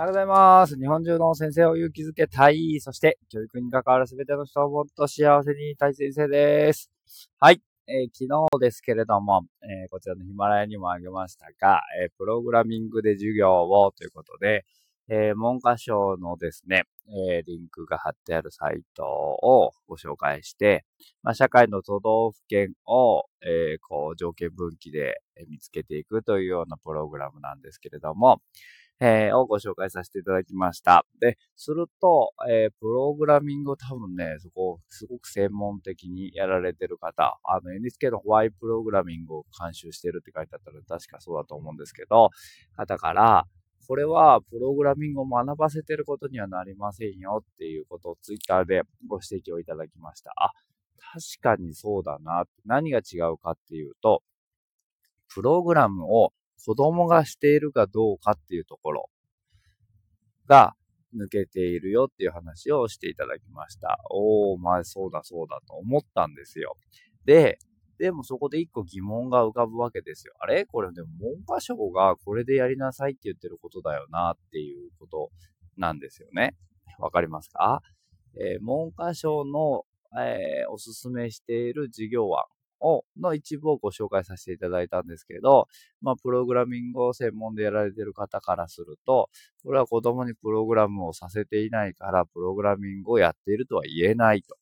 おはようございます。日本中の先生を勇気づけたい。そして、教育に関わるすべての人をもっと幸せにたい先生です。はい。えー、昨日ですけれども、えー、こちらのヒマラヤにもあげましたが、えー、プログラミングで授業をということで、え文科省のですね、えリンクが貼ってあるサイトをご紹介して、まあ、社会の都道府県を、えこう、条件分岐で見つけていくというようなプログラムなんですけれども、えー、をご紹介させていただきました。で、すると、えー、プログラミングを多分ね、そこ、すごく専門的にやられてる方、あの NHK のホワイトプログラミングを監修してるって書いてあったら確かそうだと思うんですけど、方から、これはプログラミングを学ばせてることにはなりませんよっていうことをツイッターでご指摘をいただきました。あ、確かにそうだな。何が違うかっていうと、プログラムを子供がしているかどうかっていうところが抜けているよっていう話をしていただきました。おー、まあそうだそうだと思ったんですよ。で、でもそこで一個疑問が浮かぶわけですよ。あれ？これでも文科省がこれでやりなさいって言ってることだよなっていうことなんですよね。わかりますか？えー、文科省の、えー、おすすめしている事業案を、の一部をご紹介させていただいたんですけど、まあ、プログラミングを専門でやられている方からすると、これは子供にプログラムをさせていないから、プログラミングをやっているとは言えないと、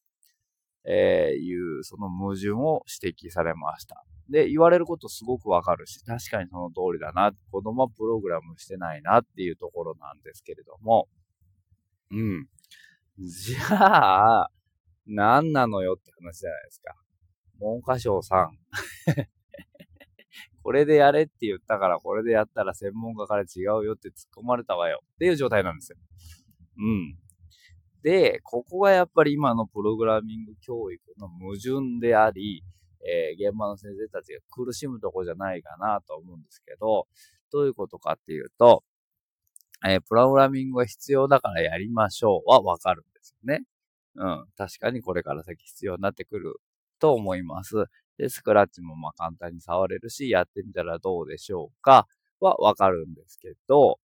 えいう、その矛盾を指摘されました。で、言われることすごくわかるし、確かにその通りだな。子供はプログラムしてないなっていうところなんですけれども、うん。じゃあ、何なのよって話じゃないですか。文科省さん。これでやれって言ったから、これでやったら専門家から違うよって突っ込まれたわよっていう状態なんですよ。うん。で、ここがやっぱり今のプログラミング教育の矛盾であり、えー、現場の先生たちが苦しむとこじゃないかなと思うんですけど、どういうことかっていうと、えー、プログラミングが必要だからやりましょうはわかるんですよね。うん。確かにこれから先必要になってくると思います。で、スクラッチもまあ簡単に触れるし、やってみたらどうでしょうか？はわかるんですけど、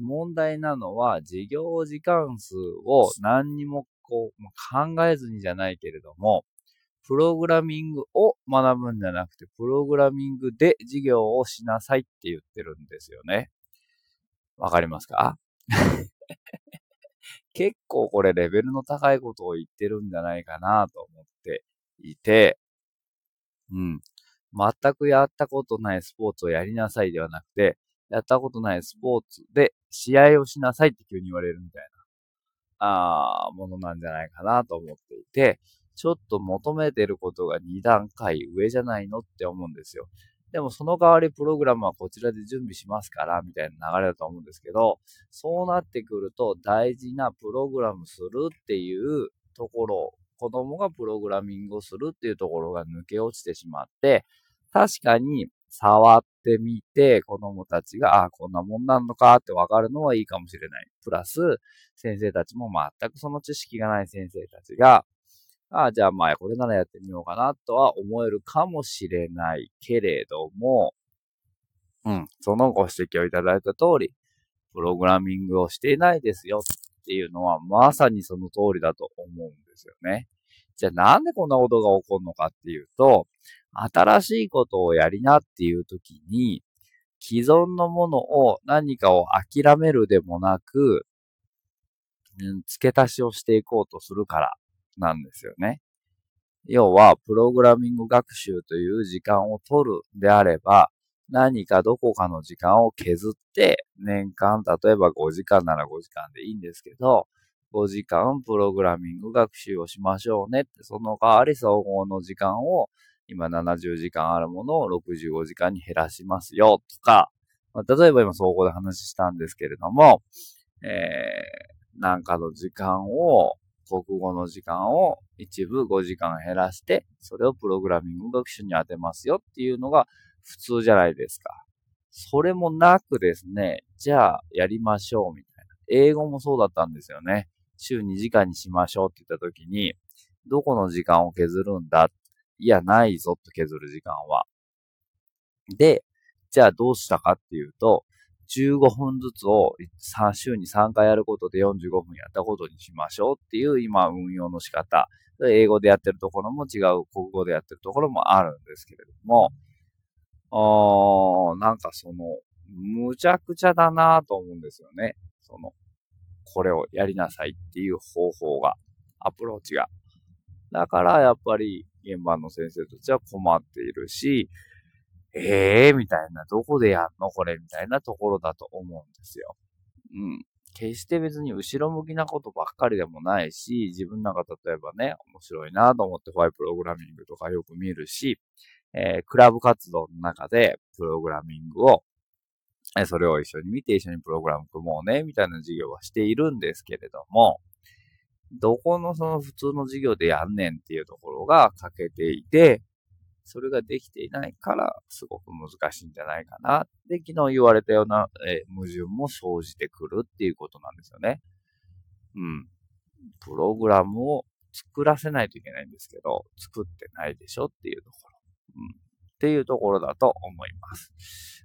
問題なのは、授業時間数を何にもこう、考えずにじゃないけれども、プログラミングを学ぶんじゃなくて、プログラミングで授業をしなさいって言ってるんですよね。わかりますか？結構これレベルの高いことを言ってるんじゃないかなと思っていて、うん。全くやったことないスポーツをやりなさいではなくて、やったことないスポーツで試合をしなさいって急に言われるみたいな、あー、ものなんじゃないかなと思っていて、ちょっと求めてることが2段階上じゃないのって思うんですよ。でもその代わりプログラムはこちらで準備しますから、みたいな流れだと思うんですけど、そうなってくると大事なプログラムするっていうところ子供がプログラミングをするっていうところが抜け落ちてしまって、確かに触ってみて、子供たちが、ああ、こんなもんなのかってわかるのはいいかもしれない。プラス、先生たちも全くその知識がない先生たちが、ああ、じゃあまあ、これならやってみようかなとは思えるかもしれないけれども、うん、そのご指摘をいただいた通り、プログラミングをしていないですよっていうのは、まさにその通りだと思うんですよね。じゃあなんでこんなことが起こるのかっていうと、新しいことをやりなっていう時に、既存のものを何かを諦めるでもなく、うん付け足しをしていこうとするからなんですよね。要は、プログラミング学習という時間を取るであれば、何かどこかの時間を削って、年間、例えば5時間なら5時間でいいんですけど、5時間プログラミング学習をしましょうねって、その代わり総合の時間を、今70時間あるものを65時間に減らしますよとか、まあ、例えば今総合で話したんですけれども、えー、なんかの時間を、国語の時間を一部5時間減らして、それをプログラミング学習に当てますよっていうのが普通じゃないですか。それもなくですね、じゃあやりましょうみたいな。英語もそうだったんですよね。週2時間にしましょうって言った時に、どこの時間を削るんだ？いや、ないぞと削る時間は。で、じゃあどうしたかっていうと、15分ずつを3週に3回やることで45分やったことにしましょうっていう今運用の仕方。英語でやってるところも違う、国語でやってるところもあるんですけれども、あなんかその、むちゃくちゃだなと思うんですよね。その、これをやりなさいっていう方法が、アプローチが。だからやっぱり現場の先生たちは困っているし、ええー、みたいな、どこでやんのこれみたいなところだと思うんですよ。うん。決して別に後ろ向きなことばっかりでもないし、自分なんか例えばね、面白いなと思ってホワイプログラミングとかよく見るし、えー、クラブ活動の中でプログラミングを、えそれを一緒に見て一緒にプログラム組もうね、みたいな授業はしているんですけれども、どこのその普通の授業でやんねんっていうところが欠けていて、それができていないから、すごく難しいんじゃないかな。で、昨日言われたような、え、矛盾も生じてくるっていうことなんですよね。うん。プログラムを作らせないといけないんですけど、作ってないでしょっていうところ。っていうところだと思います。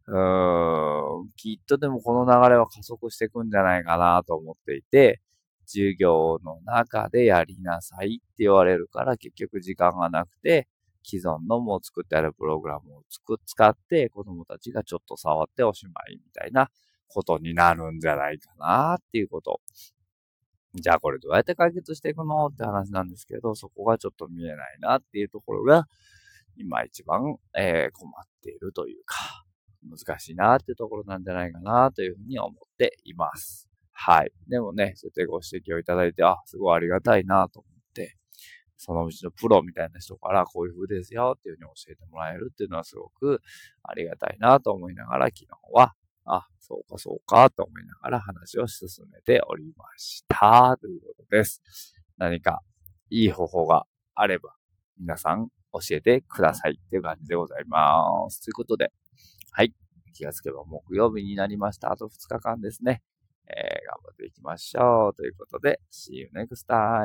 うーん。きっとでもこの流れは加速していくんじゃないかなと思っていて、授業の中でやりなさいって言われるから結局時間がなくて、既存のもう作ってあるプログラムを使って子供たちがちょっと触っておしまいみたいなことになるんじゃないかなっていうこと。じゃあこれどうやって解決していくの？って話なんですけど、そこがちょっと見えないなっていうところが、今一番、えー、困っているというか、難しいなっていうところなんじゃないかなというふうに思っています。はい。でもね、そうやってご指摘をいただいて、あ、すごいありがたいなと思って、そのうちのプロみたいな人からこういう風ですよっていうふうに教えてもらえるっていうのはすごくありがたいなと思いながら昨日は、あ、そうかそうかと思いながら話を進めておりましたということです。何かいい方法があれば皆さん教えてくださいっていう感じでございます。ということで、はい。気がつけば木曜日になりました。あと2日間ですね。えー、頑張っていきましょう。ということで、See you next time.